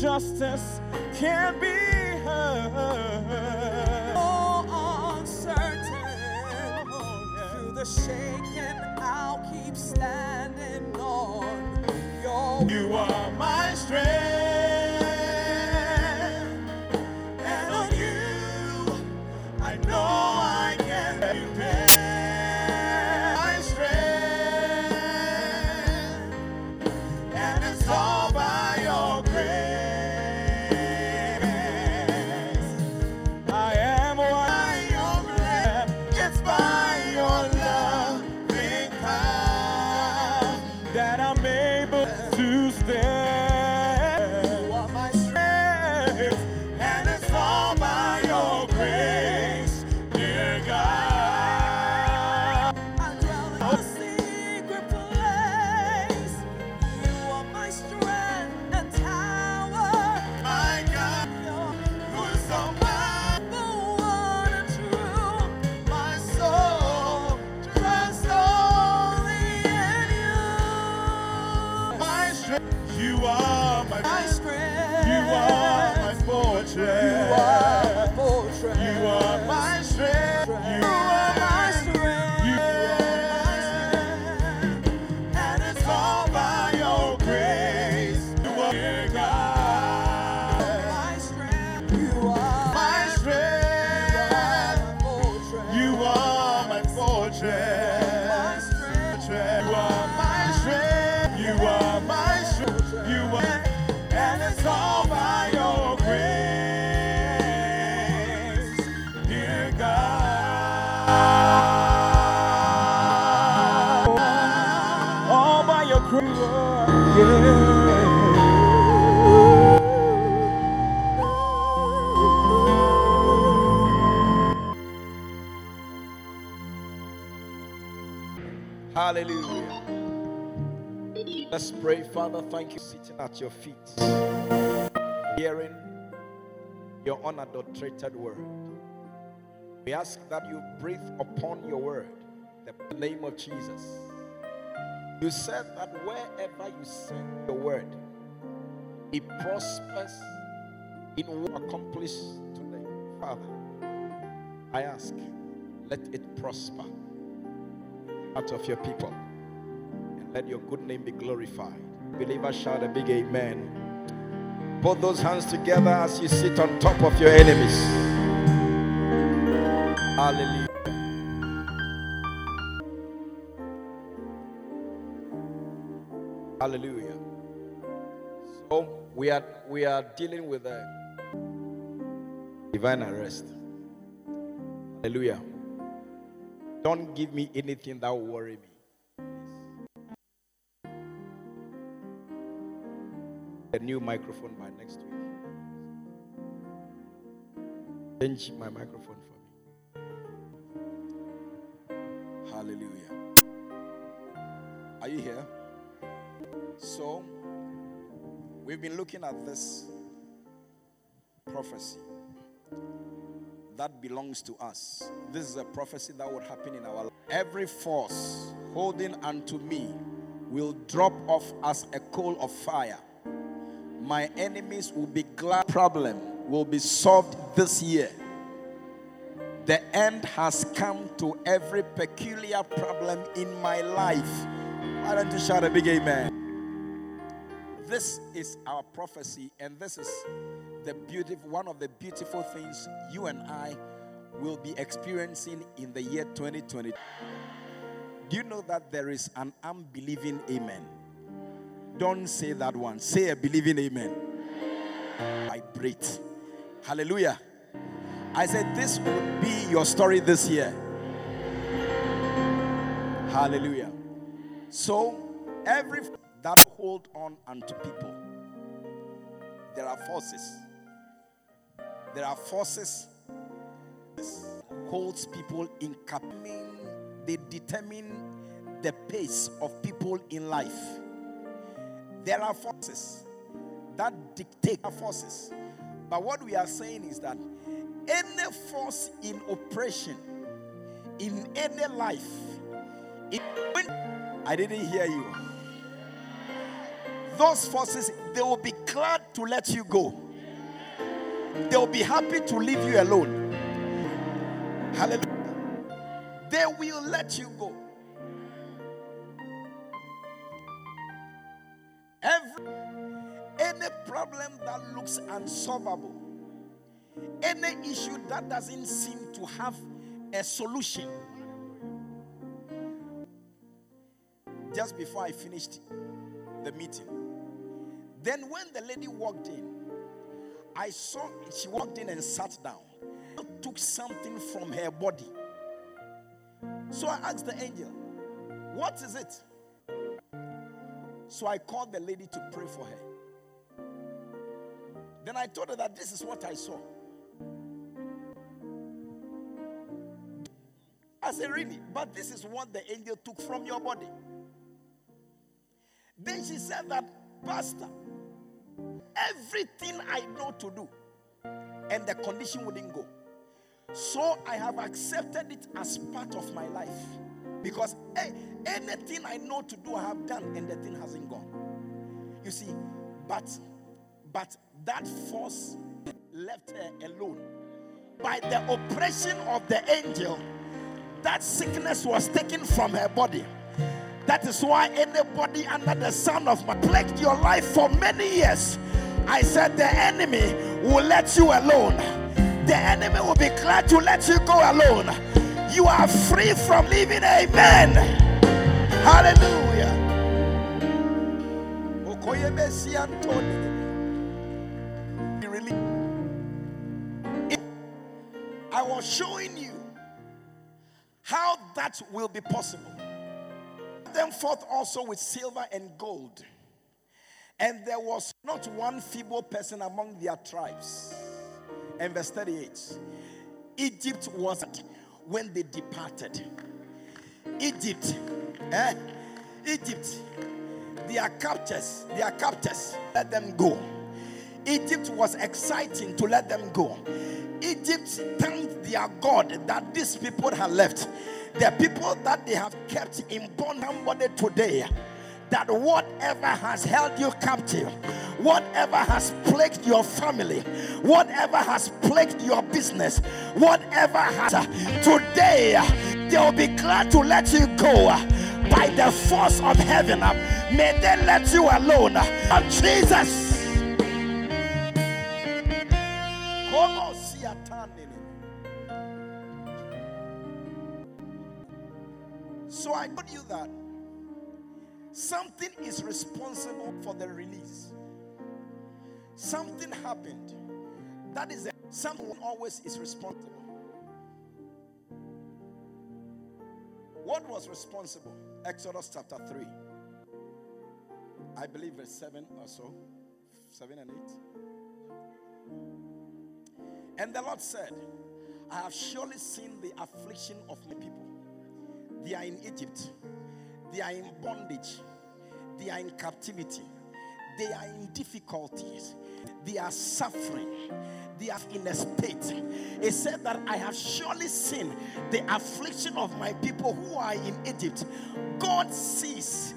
Justice can't be heard. so uncertain. Through the shaking, I'll keep standing on your You are my strength, Hallelujah. Let's pray, Father. Thank you sitting at your feet, hearing your unadulterated word. We ask that you breathe upon your word, the name of Jesus. You said that wherever you send the word, it prospers in what accomplished today. Father, I ask, let it prosper out of your people. And let your good name be glorified. Believer, shout a big amen. Put those hands together as you sit on top of your enemies. Hallelujah. Hallelujah. So we are we are dealing with a divine arrest. Hallelujah. Don't give me anything that will worry me. A new microphone by next week. Change my microphone for me. Hallelujah. Are you here? So, we've been looking at this prophecy that belongs to us. This is a prophecy that would happen in our life. Every force holding unto me will drop off as a coal of fire. My enemies will be glad. Problem will be solved this year. The end has come to every peculiar problem in my life. Why don't you shout a big amen? This is our prophecy, and this is the beautiful one of the beautiful things you and I will be experiencing in the year 2020. Do you know that there is an unbelieving amen? Don't say that one. Say a believing amen. Vibrate. Hallelujah. I said this would be your story this year. Hallelujah. So, every that hold on unto people, there are forces. There are forces holds people in cap. They determine the pace of people in life. There are forces that dictate forces. But what we are saying is that any force in oppression in any life, in, I didn't hear you. Those forces, they will be glad to let you go. They will be happy to leave you alone. Hallelujah. They will let you go. Every any problem that looks unsolvable, any issue that doesn't seem to have a solution. Just before I finished the meeting, then when the lady walked in, I saw she walked in and sat down, took something from her body. So I asked the angel, What is it? So I called the lady to pray for her. Then I told her that this is what I saw. I said, Really? But this is what the angel took from your body. Then she said that, Pastor, everything I know to do, and the condition wouldn't go. So I have accepted it as part of my life. Because hey, anything I know to do, I have done, and the thing hasn't gone. You see, but but that force left her alone. By the oppression of the angel, that sickness was taken from her body. That is why anybody under the sound of my plagued your life for many years. I said the enemy will let you alone. The enemy will be glad to let you go alone. You are free from living. Amen. Hallelujah. I was showing you how that will be possible. Them forth also with silver and gold. And there was not one feeble person among their tribes. And verse 38 Egypt was when they departed. Egypt, eh? Egypt, their captors, their captors, let them go. Egypt was exciting to let them go. Egypt thanked their God that these people had left. The people that they have kept in bondage today, that whatever has held you captive, whatever has plagued your family, whatever has plagued your business, whatever has today, they will be glad to let you go by the force of heaven. May they let you alone. Jesus. Como si So I told you that something is responsible for the release. Something happened. That is, a, someone always is responsible. What was responsible? Exodus chapter 3. I believe verse 7 or so. 7 and 8. And the Lord said, I have surely seen the affliction of my people, They are in Egypt. They are in bondage. They are in captivity. They are in difficulties. They are suffering. They are in a state. It said that I have surely seen the affliction of my people who are in Egypt. God sees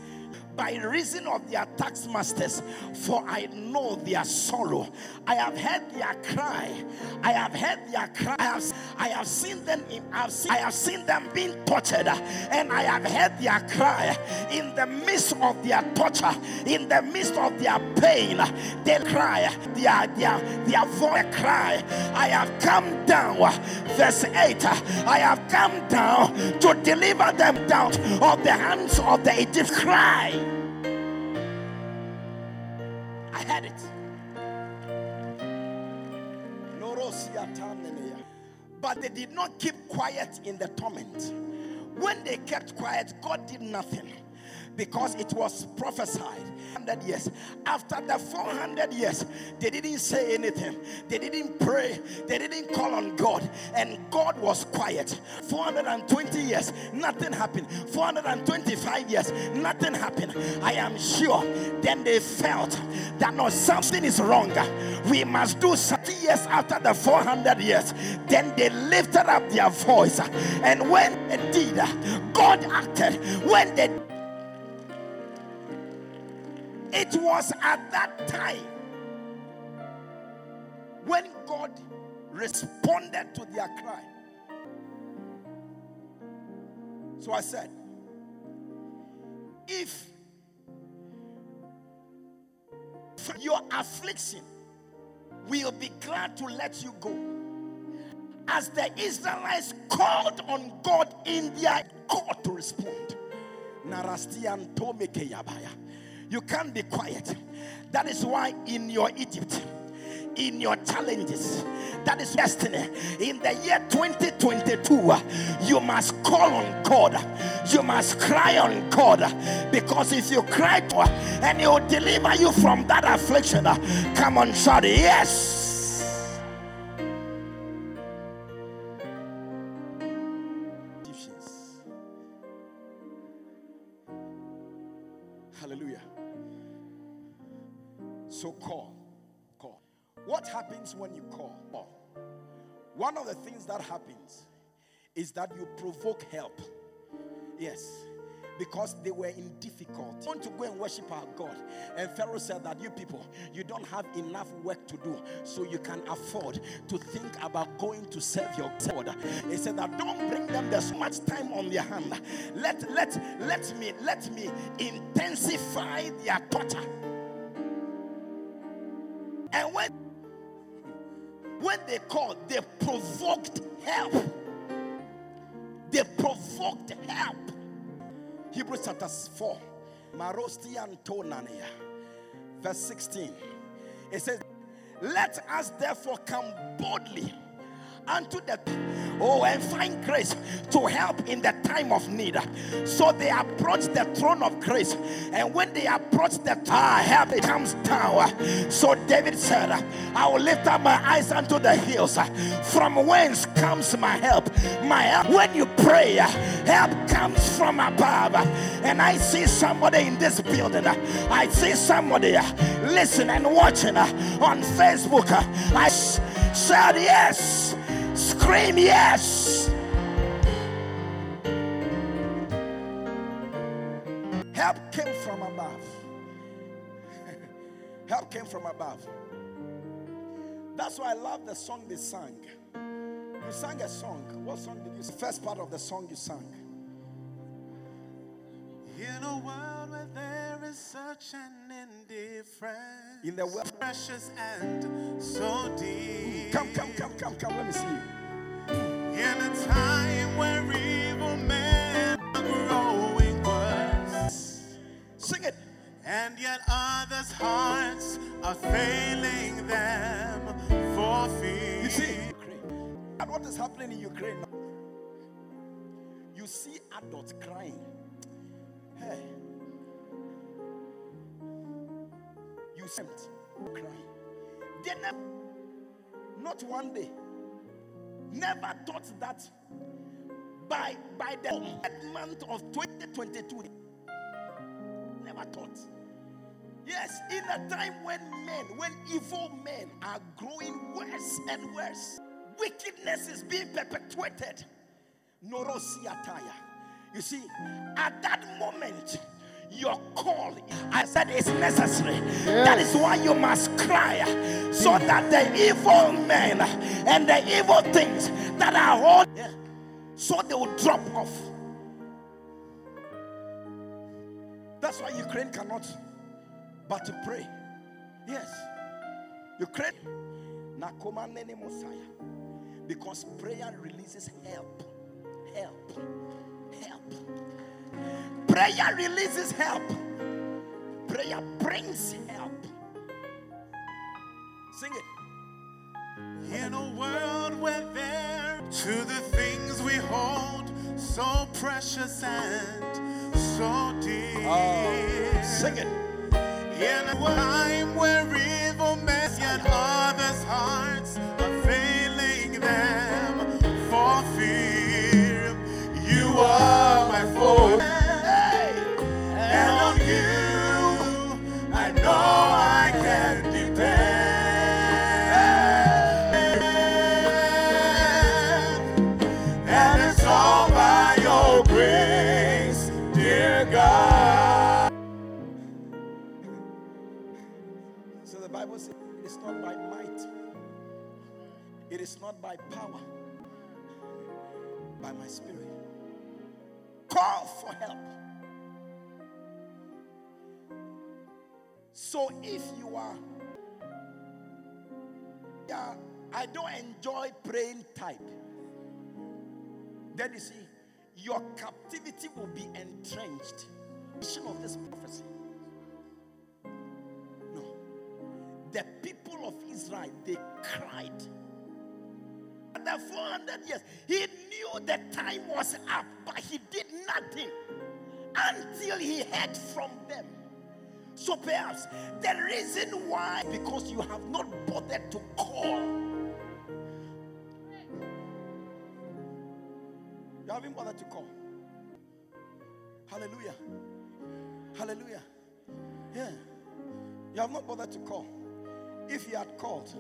by reason of their tax masters, for I know their sorrow. I have heard their cry. I have heard their cry. I have, I have seen them. In, I, have seen, I have seen them being tortured, and I have heard their cry in the midst of their torture, in the midst of their pain. They cry. Their their their voice cry. I have come down. Verse eight. I have come down to deliver them down of the hands of the Egyptians. Cry. Had it. But they did not keep quiet in the torment. When they kept quiet, God did nothing because it was prophesied. 100 years. After the 400 years they didn't say anything. They didn't pray. They didn't call on god. And god was quiet. 420 years nothing happened. 425 years nothing happened. I am sure then they felt that no something is wrong. We must do something. Years after the 400 years then they lifted up their voice. And when they did god acted when they it was at that time when God responded to their cry. So I said, if your affliction will be glad to let you go, as the Israelites called on God in their God to respond. Narastian Tomeke Yabaya. You can't be quiet. That is why in your Egypt, in your challenges, that is destiny. In the year 2022, you must call on God. You must cry on God. Because if you cry to and He will deliver you from that affliction, come on, shout yes. When you call? One of the things that happens is that you provoke help. Yes. Because they were in difficulty. Want to go and worship our God. And Pharaoh said that you people, you don't have enough work to do, so you can afford to think about going to serve your God. He said that don't bring them so much time on their hand. Let let let me let me intensify their torture. When they called, they provoked help. They provoked help. Hebrews chapter 4, Marosti Antonania, verse 16. It says, Let us therefore come boldly unto the oh and find grace to help in the time of need. So they approach the throne of grace. And when they approach the ah, help comes down. So david said i will lift up my eyes unto the hills. From whence comes my help? My help when you pray help comes from above. And i see somebody in this building. I see somebody listening and watching on facebook. I said yes Scream yes. Help came from above. Help came from above. That's why I love the song they sang. You sang a song. What song did you sing? First part of the song you sang. In a world where there is such an indifference, In the world. precious and so deep. Come, come, come, come, come. Let me see you. And yet others' hearts are failing them for fear. You see, Ukraine. And what is happening in Ukraine? You see adults crying. Hey. You sent crying. Not one day, never thought that by by the month of 2022. Never thought. Yes, in a time when men, when evil men are growing worse and worse, wickedness is being perpetuated. Norosiataya. You see, at that moment, your call, I said, it's necessary. That is why you must cry so that the evil men and the evil things that are all, so they will drop off. That's why Ukraine cannot but to pray. Yes. Ukraine. Nakoma nene Messiah. Because prayer releases help. Help. Help. Prayer releases help. Prayer brings help. Sing it. In a world where there to the things we hold so precious and so dear. Oh, Sing it. In a time where evil men and others' hearts are failing them for fear, you are my force. Call for help. So if you are, yeah, I don't enjoy praying type, then you see, your captivity will be entrenched. Vision of this prophecy. No. The people of Israel, they cried. After 400 years, he knew the time was up, but he did nothing until he heard from them. So perhaps the reason why, because you have not bothered to call. You haven't bothered to call. Hallelujah. Hallelujah. Yeah. You have not bothered to call. If you had called,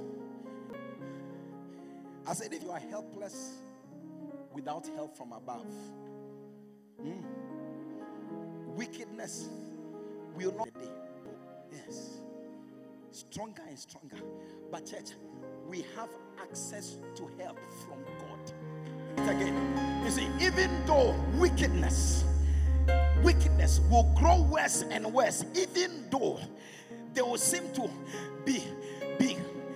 I said, if you are helpless without help from above, mm, wickedness will not be. Yes. Stronger and stronger. But, church, we have access to help from God. Again, you see, even though wickedness, wickedness will grow worse and worse, even though they will seem to be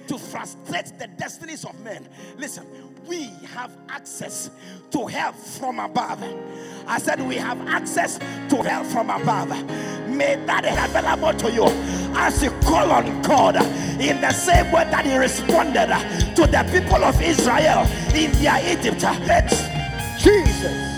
to frustrate the destinies of men. Listen, we have access to help from above. I said we have access to help from above. May that be available to you as you call on God in the same way that He responded to the people of Israel in their Egypt. Let's Jesus.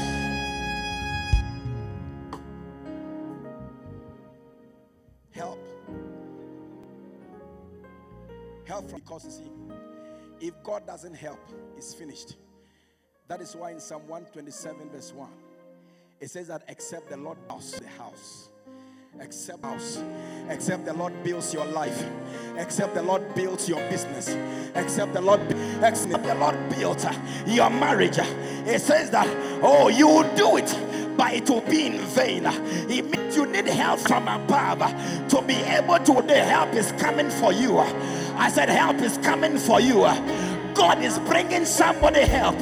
Help from because you see, if God doesn't help, it's finished. That is why in Psalm 127, verse 1, it says that except the Lord builds the house, except house, except the Lord builds your life, except the Lord builds your business, except the Lord, except the Lord builds uh, your marriage. Uh, it says that oh, you will do it, but it will be in vain. It means you need help from above uh, to be able to. The help is coming for you. Uh, I said, help is coming for you. God is bringing somebody help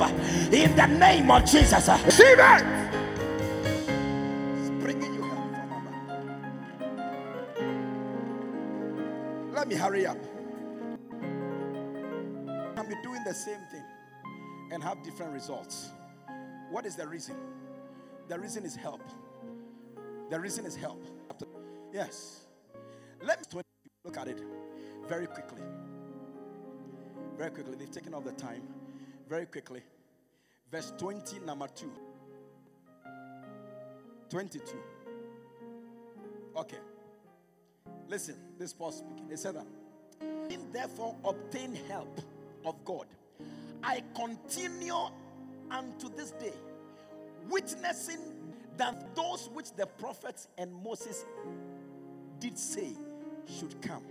in the name of Jesus. Receive it. He's bringing you help. Let me hurry up. Can be doing the same thing and have different results. What is the reason? The reason is help. The reason is help. Yes. Let me look at it very quickly. Very quickly. They've taken off the time. Very quickly. Verse 20, number 2. 22. Okay. Listen, this Paul speaking. He said that. Therefore, obtain help of God. I continue unto this day witnessing that those which the prophets and Moses did say should come.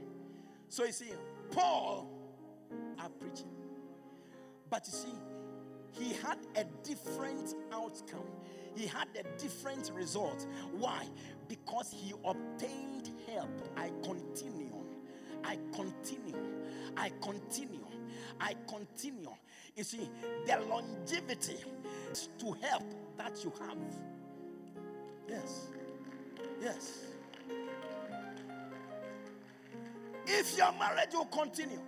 So you see, Paul are preaching. But you see, he had a different outcome. He had a different result. Why? Because he obtained help. I continue. I continue. I continue. I continue. You see, the longevity to help that you have. Yes. Yes. If your marriage will continue,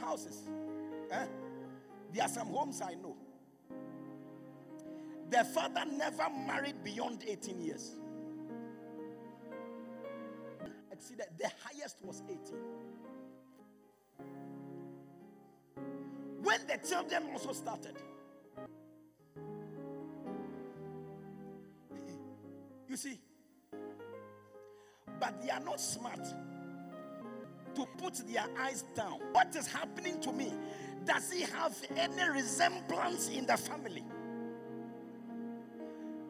houses. Eh? There are some homes I know. The father never married beyond 18 years. Exceeded the highest was 18. When the children also started, you see, but they are not smart to put their eyes down. What is happening to me? Does he have any resemblance in the family?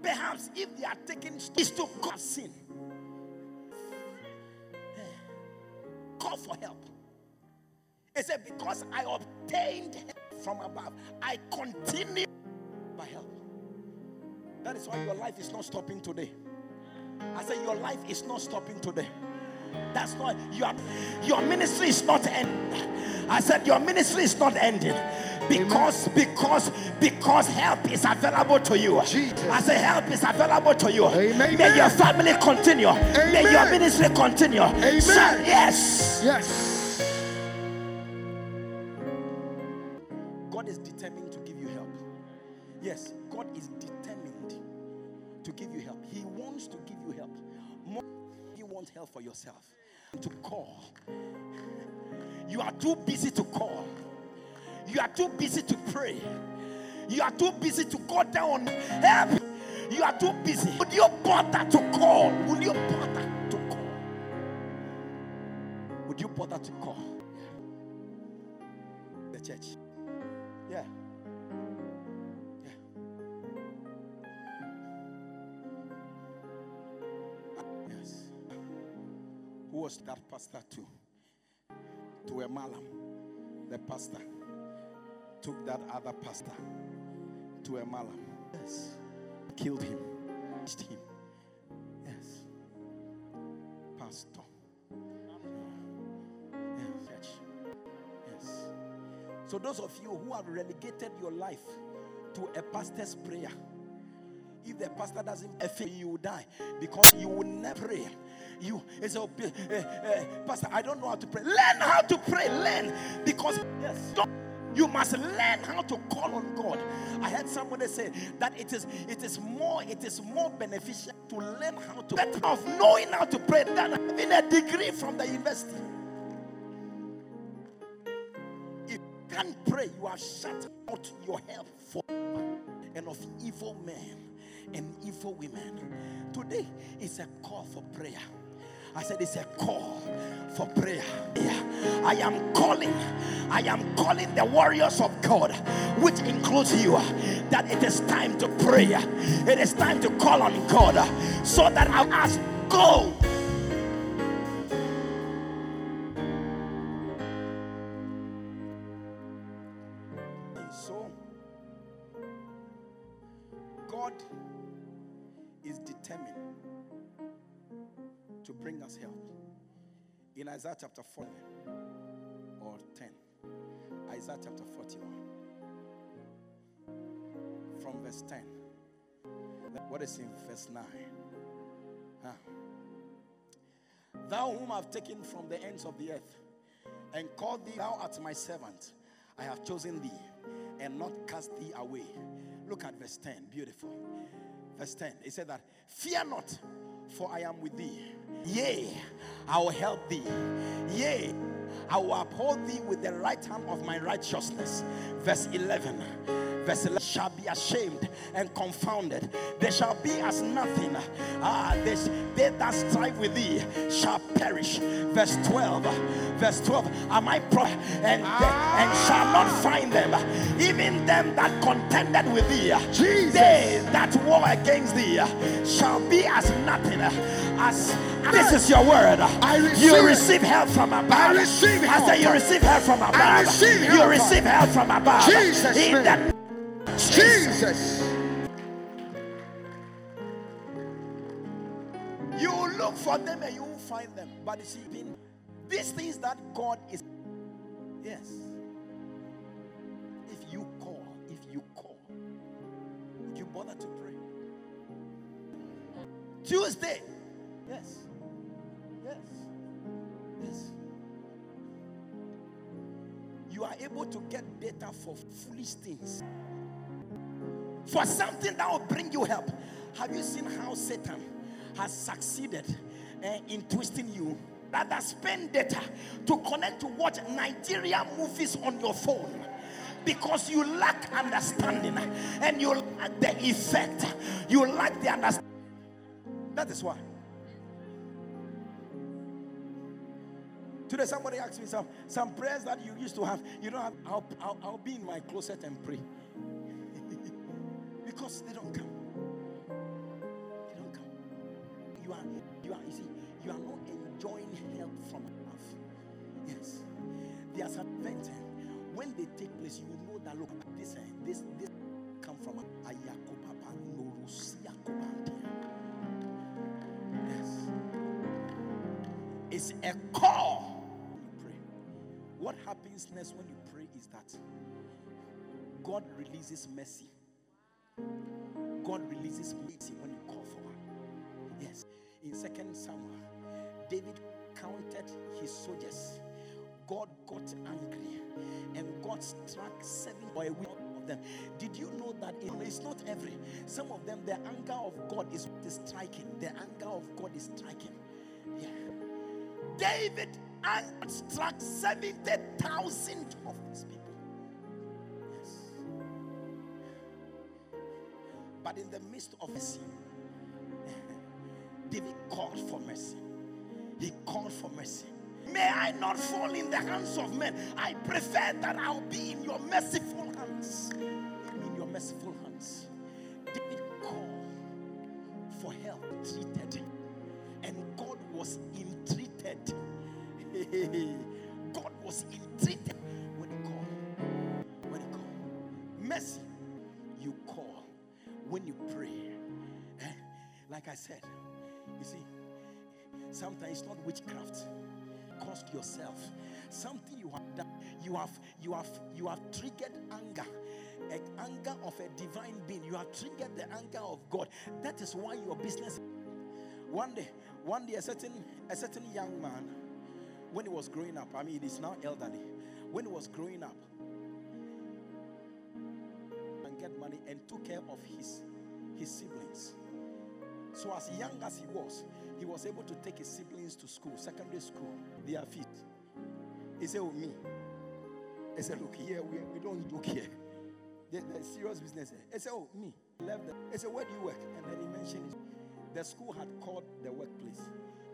Perhaps if they are taking is to cause sin, eh. call for help. He said, Because I obtained help from above, I continue by help. That is why your life is not stopping today. I said, Your life is not stopping today. That's not your your ministry is not ending. I said your ministry is not ending because Amen. because because help is available to you. Jesus. I say help is available to you. Amen. May your family continue. Amen. May your ministry continue. Amen. yes. Yes. God is determined to give you help. Yes, God is determined to give you help. He wants to give you help. Want help for yourself. To call. You are too busy to call. You are too busy to pray. You are too busy to go down help. You are too busy. Would you bother to call? Would you bother to call? Would you bother to call? The church. Pastor to? To a malam. The pastor took that other pastor to a malam. Yes. Killed him. Killed him. Yes. Pastor. Yes. Yes. So those of you who have relegated your life to a pastor's prayer, if the pastor doesn't pray, you will die because you will never pray. You, it's a uh, uh, pastor. I don't know how to pray. Learn how to pray. Learn because yes. You must learn how to call on God. I heard somebody say that it is it is more it is more beneficial to learn how to better of knowing how to pray than having a degree from the university. If you can't pray, you have shut out your help for and of evil men and evil women. Today is a call for prayer. I said it's a call for prayer. I am calling, I am calling the warriors of God, which includes you, that it is time to pray. It is time to call on God so that I ask, go. Isaiah chapter 4 or 10, Isaiah chapter 41, from verse 10. What is in verse 9? Huh? Thou whom I've taken from the ends of the earth and called thee, thou art my servant. I have chosen thee and not cast thee away. Look at verse 10. Beautiful. Verse 10. He said that, Fear not, for I am with thee. Yea, I will help thee. Yea, I will uphold thee with the right hand of my righteousness. Verse 11. Verse 11 shall be ashamed and confounded. They shall be as nothing. Ah, they, they that strive with thee shall perish. Verse 12. Verse 12. Am I pro and, and shall not find them, even them that contended with thee. Jesus. They that war against thee shall be as nothing. As this is your word. I receive you it. receive help from above. I receive I say you receive help from above. I receive you receive help from above. Jesus' In name. the Jesus. You look for them and you will find them. But you see, these things that God is. Yes. If you call, if you call, would you bother to pray? Tuesday. Yes. Are able to get data for foolish things. For something that will bring you help. Have you seen how Satan has succeeded eh, in twisting you? Rather spend data to connect to watch Nigeria movies on your phone because you lack understanding and you lack the effect. You lack the understanding. That is why. Today, somebody asked me some, some prayers that you used to have. You don't have. I'll, I'll, I'll be in my closet and pray because they don't come. They don't come. You are, you are, you see, you are not enjoying help from above. Yes, there are some events when they take place, you will know that look, this, eh, this, this come from Ayakobaba Norusia Kobantia. Yes, it's a call. What happens next when you pray is that God releases mercy. God releases mercy when you call for her. Yes. In Second Samuel, David counted his soldiers. God got angry and God struck seven by a of them. Did you know that it- it's not every? Some of them, the anger of God is, is striking. The anger of God is striking. Yeah. David and struck 70,000 of his people. Yes. But in the midst of mercy, David called for mercy. He called for mercy. May I not fall in the hands of men. I prefer that I'll be in your merciful hands. In your merciful hands. David called for help, treated, and God was entreated. God was entreated when he called. When he called. Mercy, you call when you pray. Eh? Like I said, you see, sometimes it's not witchcraft. Cost yourself something you have done. You have you have you have triggered anger, an anger of a divine being. You have triggered the anger of God. That is why your business. One day, one day, a certain a certain young man, when he was growing up, I mean, he's now elderly. When he was growing up, and get money and took care of his his siblings. So as young as he was, he was able to take his siblings to school, secondary school, their feet. He said, Oh, me. He said, Look, here we, we don't joke here. There's serious business. He said, Oh, me. Left. He said, Where do you work? And then he mentioned it. The school had called the workplace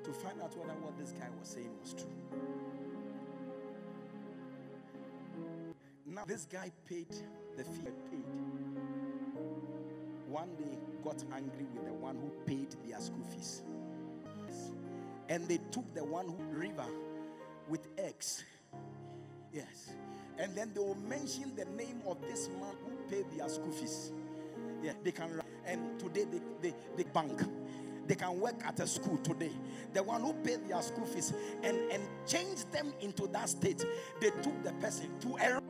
to find out whether what this guy was saying was true. Now this guy paid the fee paid. One day got angry with the one who paid their school fees. And they took the one who river with eggs. Yes. And then they will mention the name of this man who paid their school fees. Yeah, they can. And today they, they, they bank. They can work at a school today. The one who paid their school fees and, and changed them into that state. They took the person to a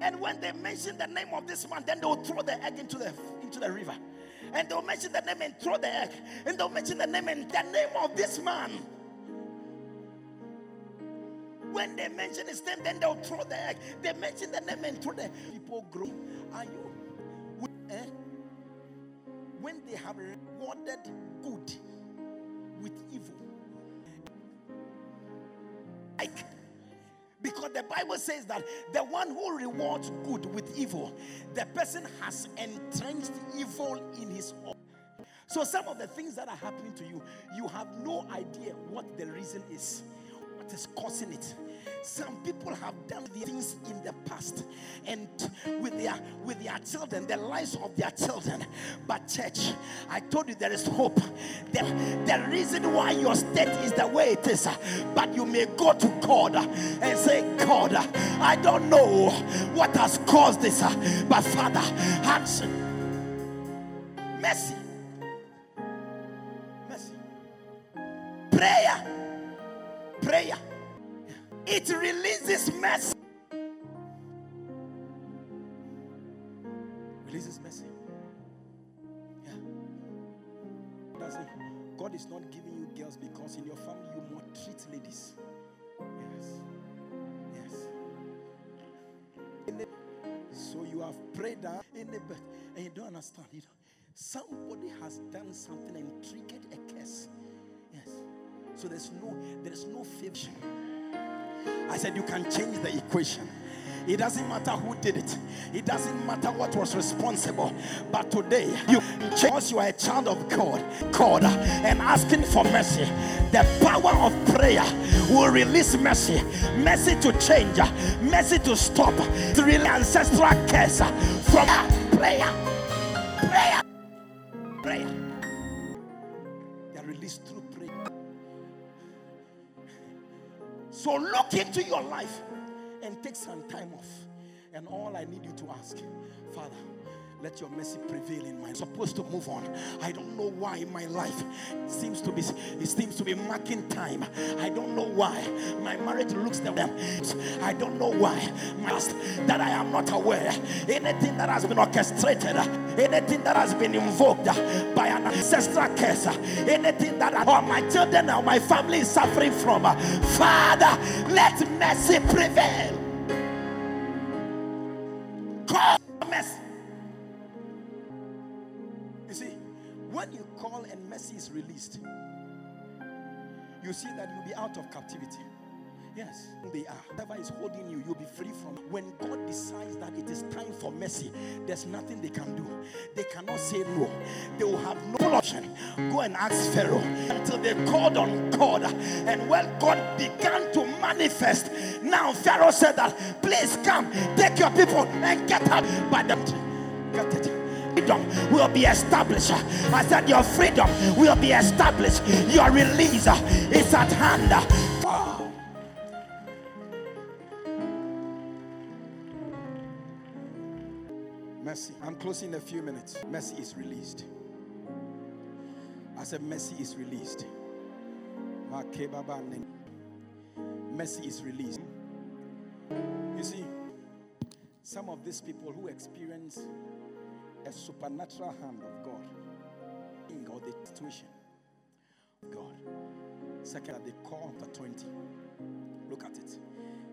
and when they mention the name of this man, then they'll throw the egg into the into the river. And they'll mention the name and throw the egg. And they'll mention the name and the name of this man. When they mention his name, then they'll throw the egg. They mention the name and throw the people grow. Are you have rewarded good with evil? Like because the Bible says that the one who rewards good with evil, the person has entrenched evil in his own. So, some of the things that are happening to you, you have no idea what the reason is, what is causing it. Some people have done things in the past and with their with their children, the lives of their children. But church, I told you there is hope. The, the reason why your state is the way it is, but you may go to God and say, God, I don't know what has caused this, but Father, action. Mercy. Mercy. Prayer. Prayer. It releases mercy. Releases mercy. Yeah. Doesn't God is not giving you girls because in your family you maltreat ladies. Yes. Yes. So you have prayed down in the bed and you don't understand. You somebody has done something and triggered a curse. So there's no there is no favor. I said, You can change the equation. It doesn't matter who did it, it doesn't matter what was responsible. But today, you because you are a child of God, God, and asking for mercy, the power of prayer will release mercy, mercy to change, mercy to stop, to release ancestral curse from prayer, So look into your life and take some time off. And all I need you to ask, Father, let your mercy prevail in my supposed to move on. I don't know why my life seems to be it seems to be marking time. I don't know why my marriage looks the way. I don't know why my that I am not aware. Anything that has been orchestrated, anything that has been invoked by an ancestral curse, anything that or my children or my family is suffering from. Father, let mercy prevail. And mercy is released, you see that you'll be out of captivity. Yes, they are. Whatever is holding you, you'll be free from. When God decides that it is time for mercy, there's nothing they can do. They cannot say no. They will have no option. Go and ask Pharaoh until they called on God. And when God began to manifest, now Pharaoh said that, please come, take your people and get out by them. Get it freedom will be established. I said, Your freedom will be established. Your release is at hand. Mercy. I'm closing in a few minutes. Mercy is released. I said, Mercy is released. Mercy is released. You see, some of these people who experience a supernatural hand of God in or the situation God. Second, they call for 20. Look at it.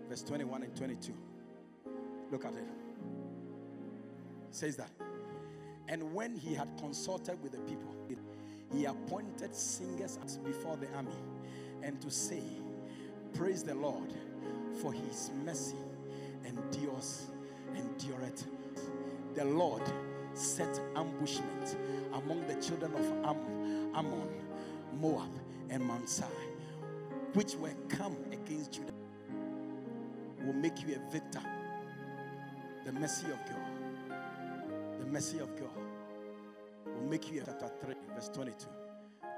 Verse 21 and 22. Look at it. It says that. And when he had consulted with the people, he appointed singers before the army and to say, Praise the Lord, for his mercy endures, endureth. The Lord set ambushment among the children of Am- Ammon, Moab, and Mount which were come against Judah, will make you a victor. The mercy of God, the mercy of God will make you a chapter 3, verse 22.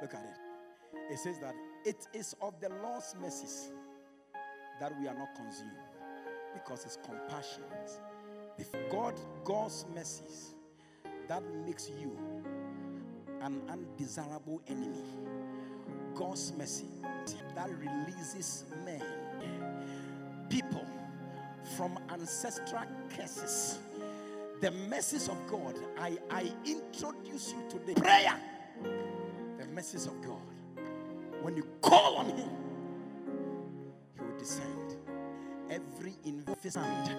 Look at it. It says that it is of the Lord's mercies that we are not consumed because his compassions. If God, God's mercies that makes you an undesirable enemy. God's mercy that releases men, people from ancestral curses. The mercies of God, I, I introduce you today. Prayer, the mercies of God. When you call on Him, every hand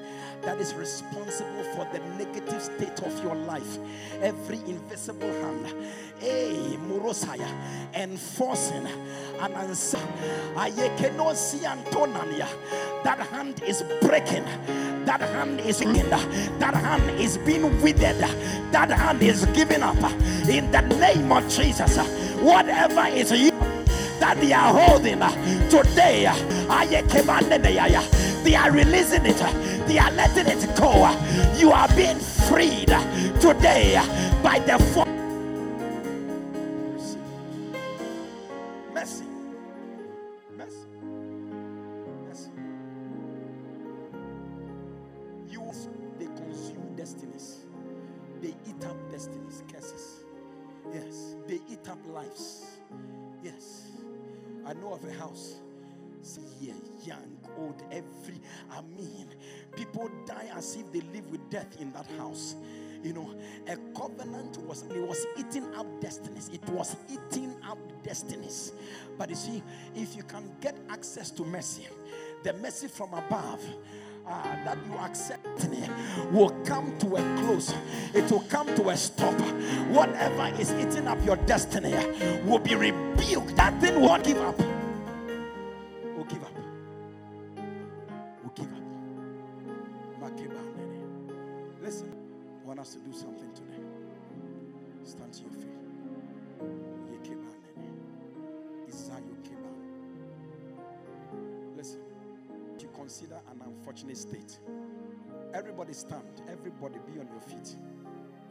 that is responsible for the negative state of your life. Every invisible hand, hey, Murosaya, enforcing an answer. That hand is breaking. That hand is ruined. That hand is being withered. That hand is giving up. In the name of Jesus, whatever is you that they are holding uh, today, uh, ayekemaneneyaya, they are releasing it, they are letting it go. You are being freed today by the mean, people die as if they live with death in that house. You know, a covenant was it was eating up destinies. It was eating up destinies. But you see, if you can get access to mercy, the mercy from above, uh, that you accept will come to a close. It will come to a stop. Whatever is eating up your destiny will be rebuked. That thing won't give up. Want us to do something today. Stand to your feet. Listen you consider an unfortunate state. Everybody stand. Everybody be on your feet.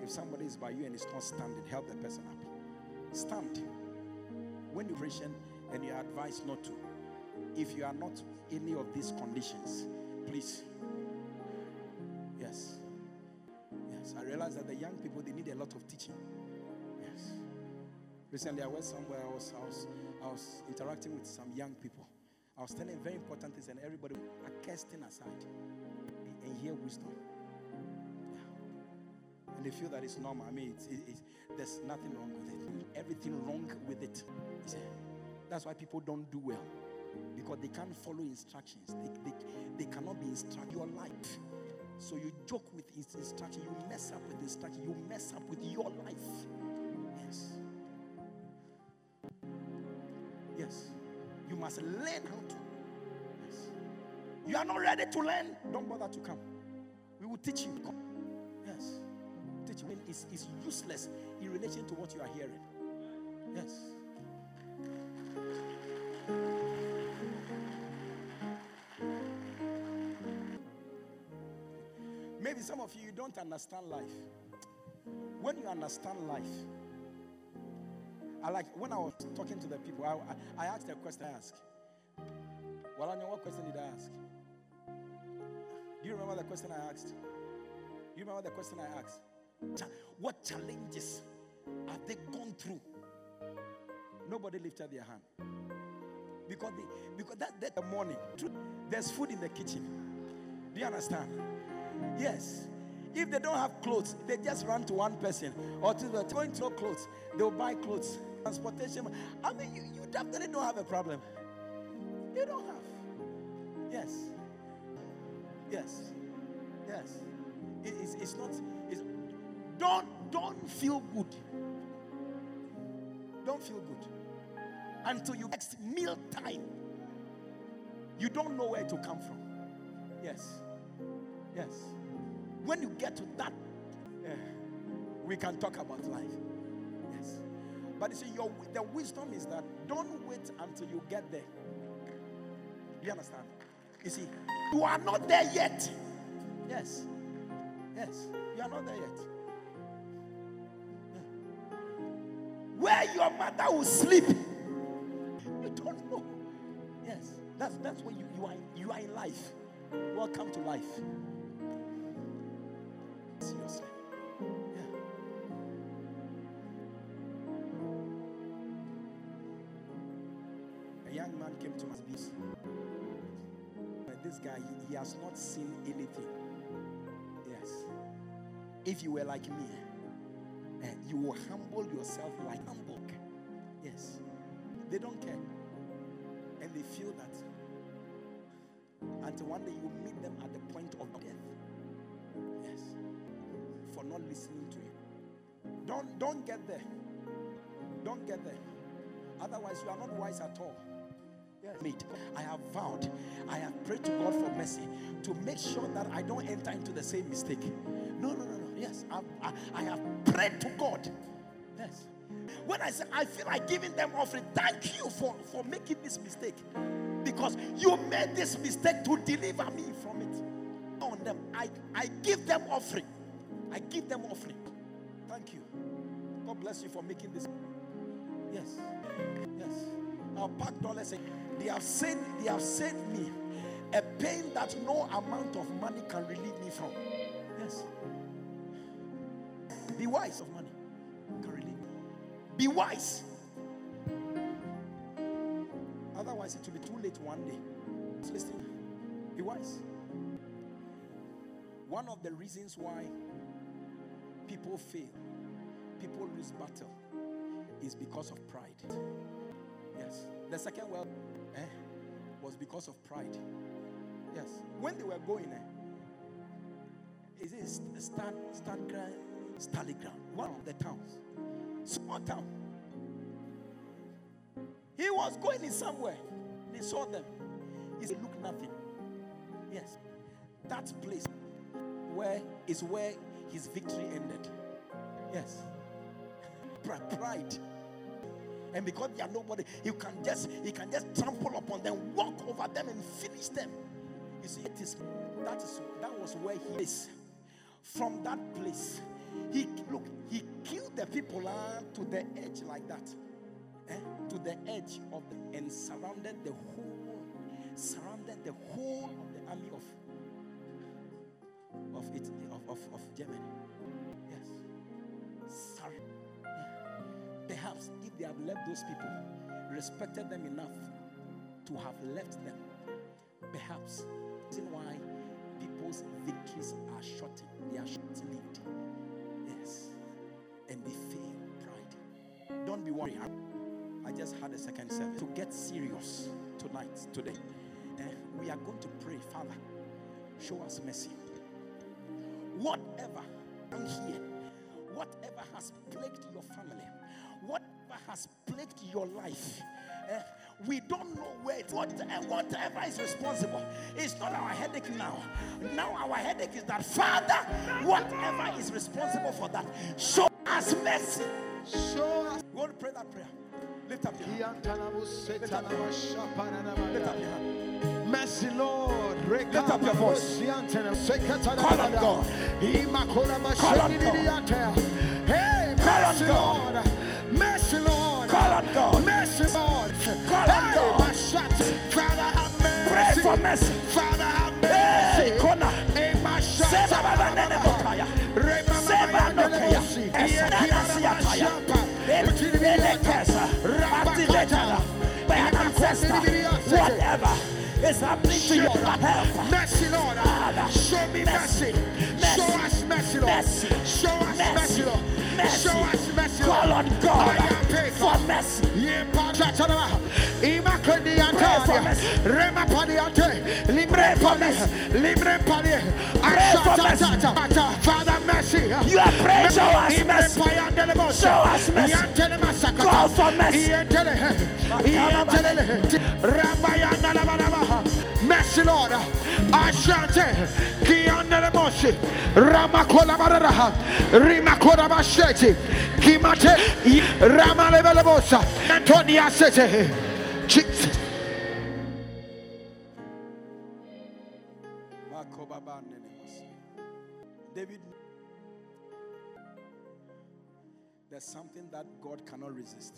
If somebody is by you and is not standing, help the person up. Stand. When you ration and you are advised not to, if you are not any of these conditions, please. Yes. I realize that the young people they need a lot of teaching. Yes. Recently I went somewhere, I was, I was, I was interacting with some young people. I was telling very important things, and everybody are casting aside and- hear wisdom. Yeah. And they feel that it's normal. I mean, it's, it- it's, there's nothing wrong with it. Everything wrong with it. That's why people don't do well because they can't follow instructions. They, they, they cannot be instructed your life. So you joke with ins- instruction, you mess up with instruction, you mess up with your life. Yes. Yes. You must learn how to. Yes. You are not ready to learn. Don't bother to come. We will teach you. Come. Yes. Teach you. It's, it's useless in relation to what you are hearing. Yes. Maybe some of you, you don't understand life. When you understand life, I like when I was talking to the people, I, I, I asked a question I asked. Well, I know what question did I ask? Do you remember the question I asked? Do you remember the question I asked? What challenges have they gone through? Nobody lifted their hand. Because they, because that, that the morning, there's food in the kitchen. Do you understand? Yes. If they don't have clothes, they just run to one person or to the going to clothes. They'll buy clothes, transportation. I mean, you, you definitely don't have a problem. You don't have. Yes. Yes. Yes. It- it's, it's not. It's, don't don't feel good. Don't feel good until you next meal time. You don't know where to come from. Yes. Yes. When you get to that, eh, we can talk about life. Yes. But you see, your the wisdom is that don't wait until you get there. You understand? You see, you are not there yet. Yes. Yes. You are not there yet. Yeah. Where your mother will sleep, you don't know. Yes. That's that's where you, you are you are in life. Welcome to life. Guy, he, has not seen anything. Yes. If you were like me, eh, you will humble yourself like humble. Yes. They don't care. And they feel that until one day you meet them at the point of death. Yes. For not listening to you. Don't don't get there. Don't get there. Otherwise, you are not wise at all. Made. I have vowed, I have prayed to God for mercy to make sure that I don't enter into the same mistake. No, no, no, no. Yes, I, I, I have prayed to God. Yes. When I say I feel like giving them offering, thank you for, for making this mistake. Because you made this mistake to deliver me from it. On them, I, I give them offering. I give them offering. Thank you. God bless you for making this. Yes. Yes. I'll pack dollars. and- They have saved, they have saved me a pain that no amount of money can relieve me from. Yes. Be wise of money. Can relieve me. Be wise. Otherwise, it will be too late one day. Listen. Be wise. One of the reasons why people fail, people lose battle, is because of pride. Yes. The second world eh, was because of pride. Yes. When they were going, eh, is it St- Stan, Stangram, Staligram, one of the towns, small town. He was going in somewhere. They saw them. He said, Look, nothing. Yes. That place where is where his victory ended. Yes. Pride. And because they are nobody, he can just he can just trample upon them, walk over them, and finish them. You see, it is that is that was where he is. From that place, he look, he killed the people uh, to the edge like that. eh, to the edge of the and surrounded the whole surrounded the whole of the army of of it of, of, of Germany. Perhaps if they have left those people, respected them enough to have left them, perhaps reason why people's victories are shortened, they are short-lived. Yes. And they fail pride. Don't be worried. I just had a second service to get serious tonight, today. Eh, we are going to pray, Father, show us mercy. Whatever I'm here, whatever has plagued your family, has plagued your life, eh, we don't know where it what, whatever is responsible. It's not our headache now. Now our headache is that Father, whatever is responsible for that, show us mercy. Show us. We want to pray that prayer. Lift up your hand. Lift up your hand. Mercy, Lord. Lift up your voice. Call on God. Call on God. Hey, Call on mercy. Lord. For mercy. Father, have mercy. Hey, shot. Seba baba nene mokaya. Rema Seba nokaya. Esenana siyataya. Elekesa. Activated by an ancestor. Whatever is happening to your help. Mercy, Lord. Show me mercy. Show us mercy, Lord. Show us Mercy. Lord. Show us mercy, Call on God I am paid for mercy. Ima kendi Pray for mercy. Rema pali ante. Libre Pray for pali. mercy. Libre. Pray for mercy. Father mercy. You are praying. Show us mercy. Show us mercy. Call for mercy. Yantele. Yantele. Rabayanda la balabaha. Mercy Lord. Ashante. Kiandele moshi. Ramakola bararaha. Rimakola basheti. Kimate. Ramalebele bosa. Antonia sete. Jesus. David, there's something that God cannot resist.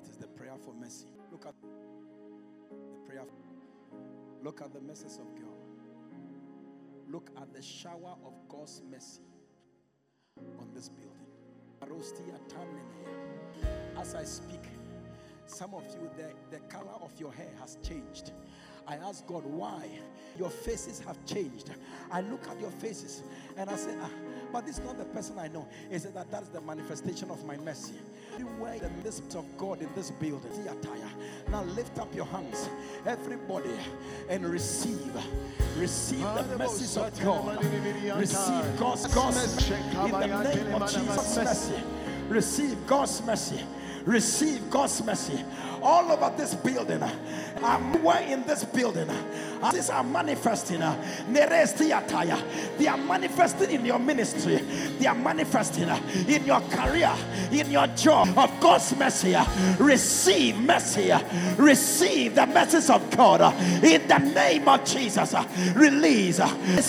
It is the prayer for mercy. Look at. Look at the mercies of God. Look at the shower of God's mercy on this building. As I speak, some of you, the, the color of your hair has changed. I asked God, why? Your faces have changed. I look at your faces and I say, ah, but this is not the person I know. He said that that's the manifestation of my mercy. Everywhere the midst of God in this building. Now lift up your hands, everybody, and receive. Receive the message of God. Receive God's, God's mercy. In the name of Jesus' mercy. Receive God's mercy. Receive God's mercy. All over this building. I'm where in this building. These are manifesting. They are manifesting in your ministry. They are manifesting in your career, in your job of God's mercy. Receive mercy. Receive the message of God in the name of Jesus. Release.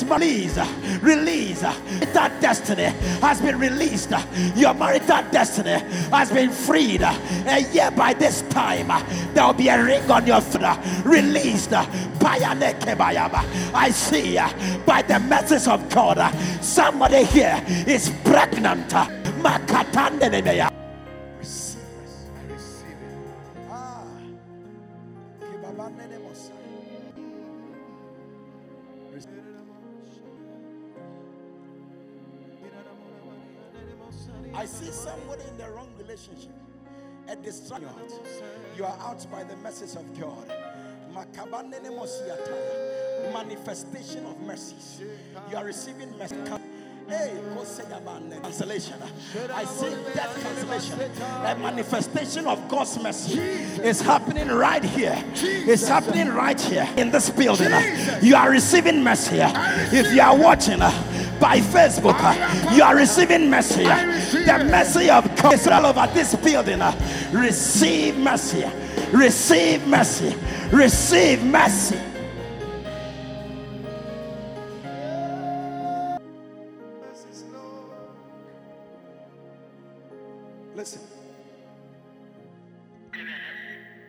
Release. Release. That destiny has been released. Your marital destiny has been freed. A year by this time, there will be a ring on your finger uh, released uh, by an eh, I see uh, by the message of God, somebody here is pregnant. Receive. I receive it. Ah. I see somebody in the wrong relationship. A distraction. You are out by the message of God. Manifestation of mercies. You are receiving mercy. Hey, cancellation. I see that cancellation. A manifestation of God's mercy is happening right here. It's happening right here in this building. You are receiving mercy. If you are watching uh, by Facebook, uh, you are receiving mercy. The mercy of Is all over this building. uh. Receive mercy. Receive mercy. Receive mercy. Listen.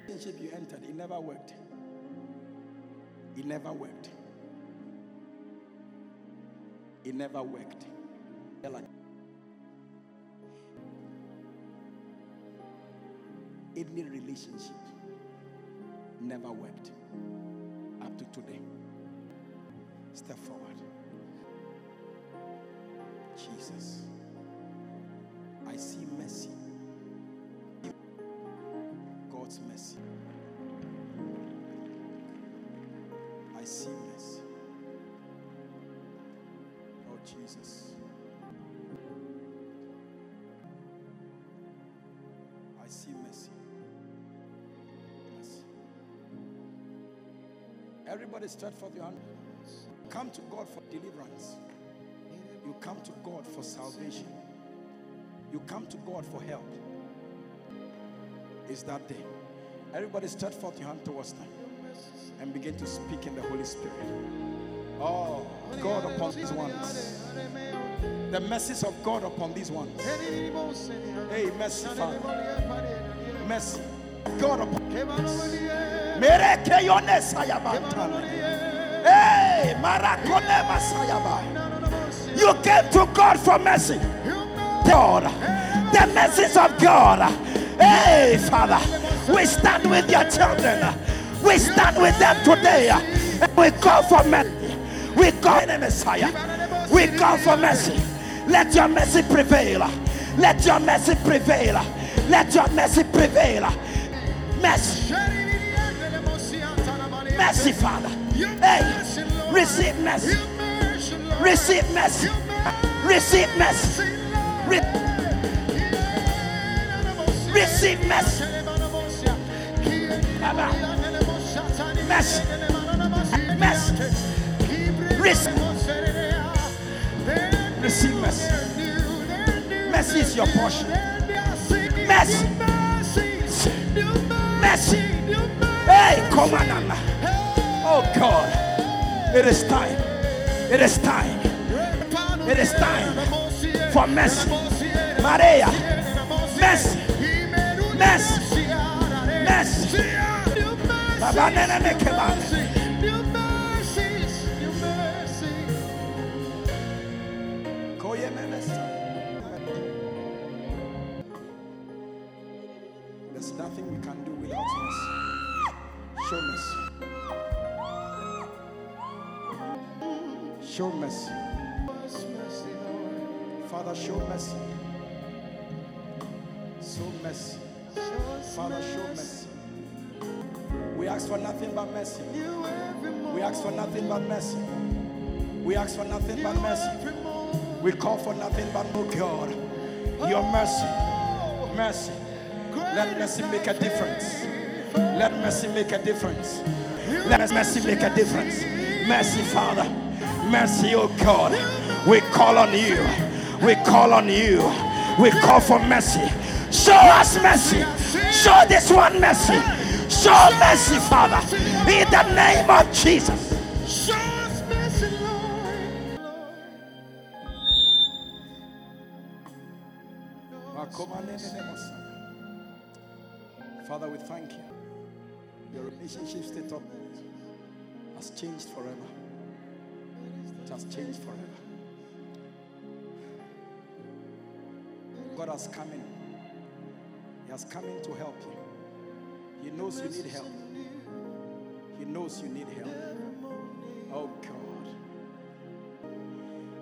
Relationship you entered, it never worked. It never worked. It never worked. Any relationship never worked up to today. Step forward. Jesus. I see mercy. God's mercy. I see mercy. Oh, Jesus. Everybody stretch forth your hand. Come to God for deliverance. You come to God for salvation. You come to God for help. Is that day. Everybody stretch forth your hand towards them and begin to speak in the Holy Spirit. Oh, God upon these ones. The message of God upon these ones. Hey, mercy, Father. Mercy. God upon Mereke. Hey, masayaba. You came to God for mercy. God, the message of God. Hey, Father, we stand with your children. We stand with them today. We call for mercy. We call in Messiah. We call for mercy. Let your mercy prevail. Let your mercy prevail. Let your mercy prevail. Mercy. Mercy, Father. Hey, receive mercy. Receive mercy. Receive mercy. Re- receive mercy. Baba. Mercy. Mercy. Receive. Receive mercy. Mercy is your portion. Mercy. Mercy. Hey, come on, Anna. Oh God. It is time. It is time. It is time for mercy. Maria. Mercy. Mercy. Mercy. Baba nene me kebane. Mercy. There's nothing we can do without mercy. Show mercy. Show mercy. Father, show mercy. Show mercy. Father, show mercy. We ask for nothing but mercy. We ask for nothing but mercy. We ask for nothing but mercy. We call for nothing but no God. Your mercy. Mercy. Let mercy make a difference. Let mercy make a difference. Let mercy make a difference. Mercy, Father. Mercy, oh God. We call on you. We call on you. We call for mercy. Show us mercy. Show this one mercy. Show mercy, Father. In the name of Jesus. Has come in to help you. He knows you need help. He knows you need help. Oh God.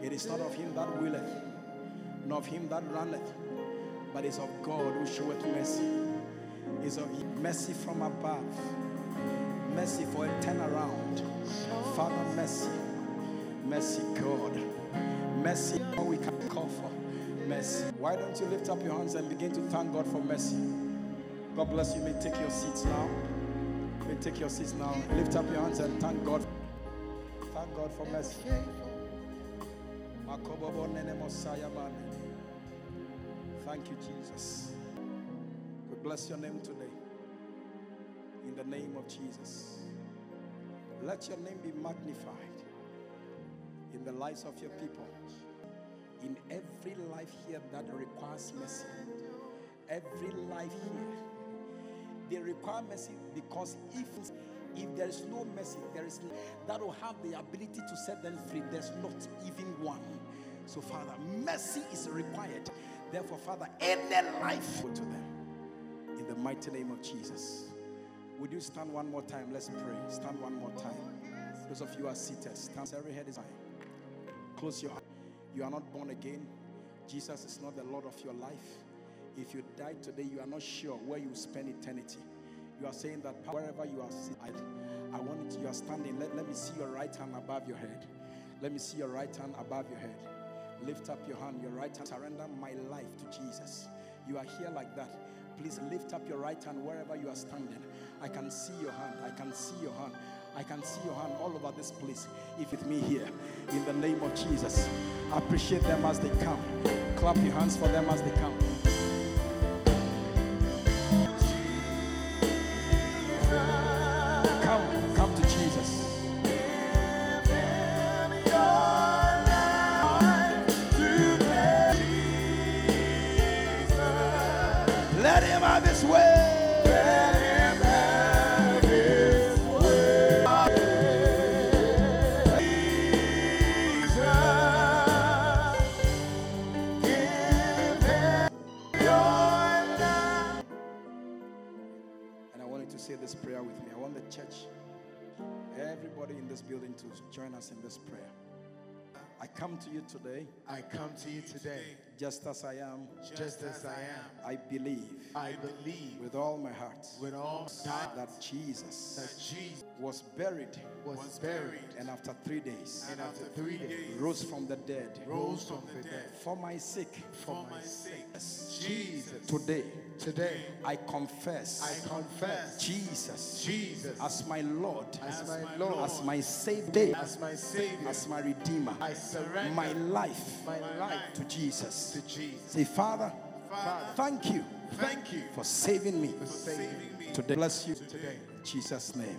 It is not of him that willeth, nor of him that runneth, but it's of God who showeth mercy. It's of mercy from above. Mercy for a turnaround. Father, mercy. Mercy, God. Mercy, all we can call for. Why don't you lift up your hands and begin to thank God for mercy? God bless you. May take your seats now. May take your seats now. Lift up your hands and thank God. Thank God for mercy. Thank you, Jesus. We bless your name today. In the name of Jesus. Let your name be magnified in the lives of your people. In every life here that requires mercy. Every life here. They require mercy because if if there is no mercy, there is that will have the ability to set them free. There's not even one. So, Father, mercy is required. Therefore, Father, end their life to them. In the mighty name of Jesus. Would you stand one more time? Let's pray. Stand one more time. Those of you are seated, stand. Every head is high. Close your eyes. You are not born again. Jesus is not the Lord of your life. If you die today, you are not sure where you spend eternity. You are saying that wherever you are I, want it, you are standing. Let, let me see your right hand above your head. Let me see your right hand above your head. Lift up your hand, your right hand. Surrender my life to Jesus. You are here like that. Please lift up your right hand wherever you are standing. I can see your hand. I can see your hand. I can see your hand all over this place. If it's me here, in the name of Jesus, appreciate them as they come. Clap your hands for them as they come. Come, come to Jesus. Join us in this prayer. I come to you today I come to you today just as I am. just as I am. I believe I believe with all my heart with all that, that Jesus that Jesus was buried was buried and after three days and after three days rose from the dead rose from the dead for my sake. for my sake. Jesus, Today today I confess I confess Jesus Jesus as my Lord, as my Lord, as my Savior, as my Savior. as my Redeemer. I surrender My life my life to Jesus. To Jesus. Say, Father, Father, thank you thank you for saving me for saving me today. Bless you today. in Jesus' name.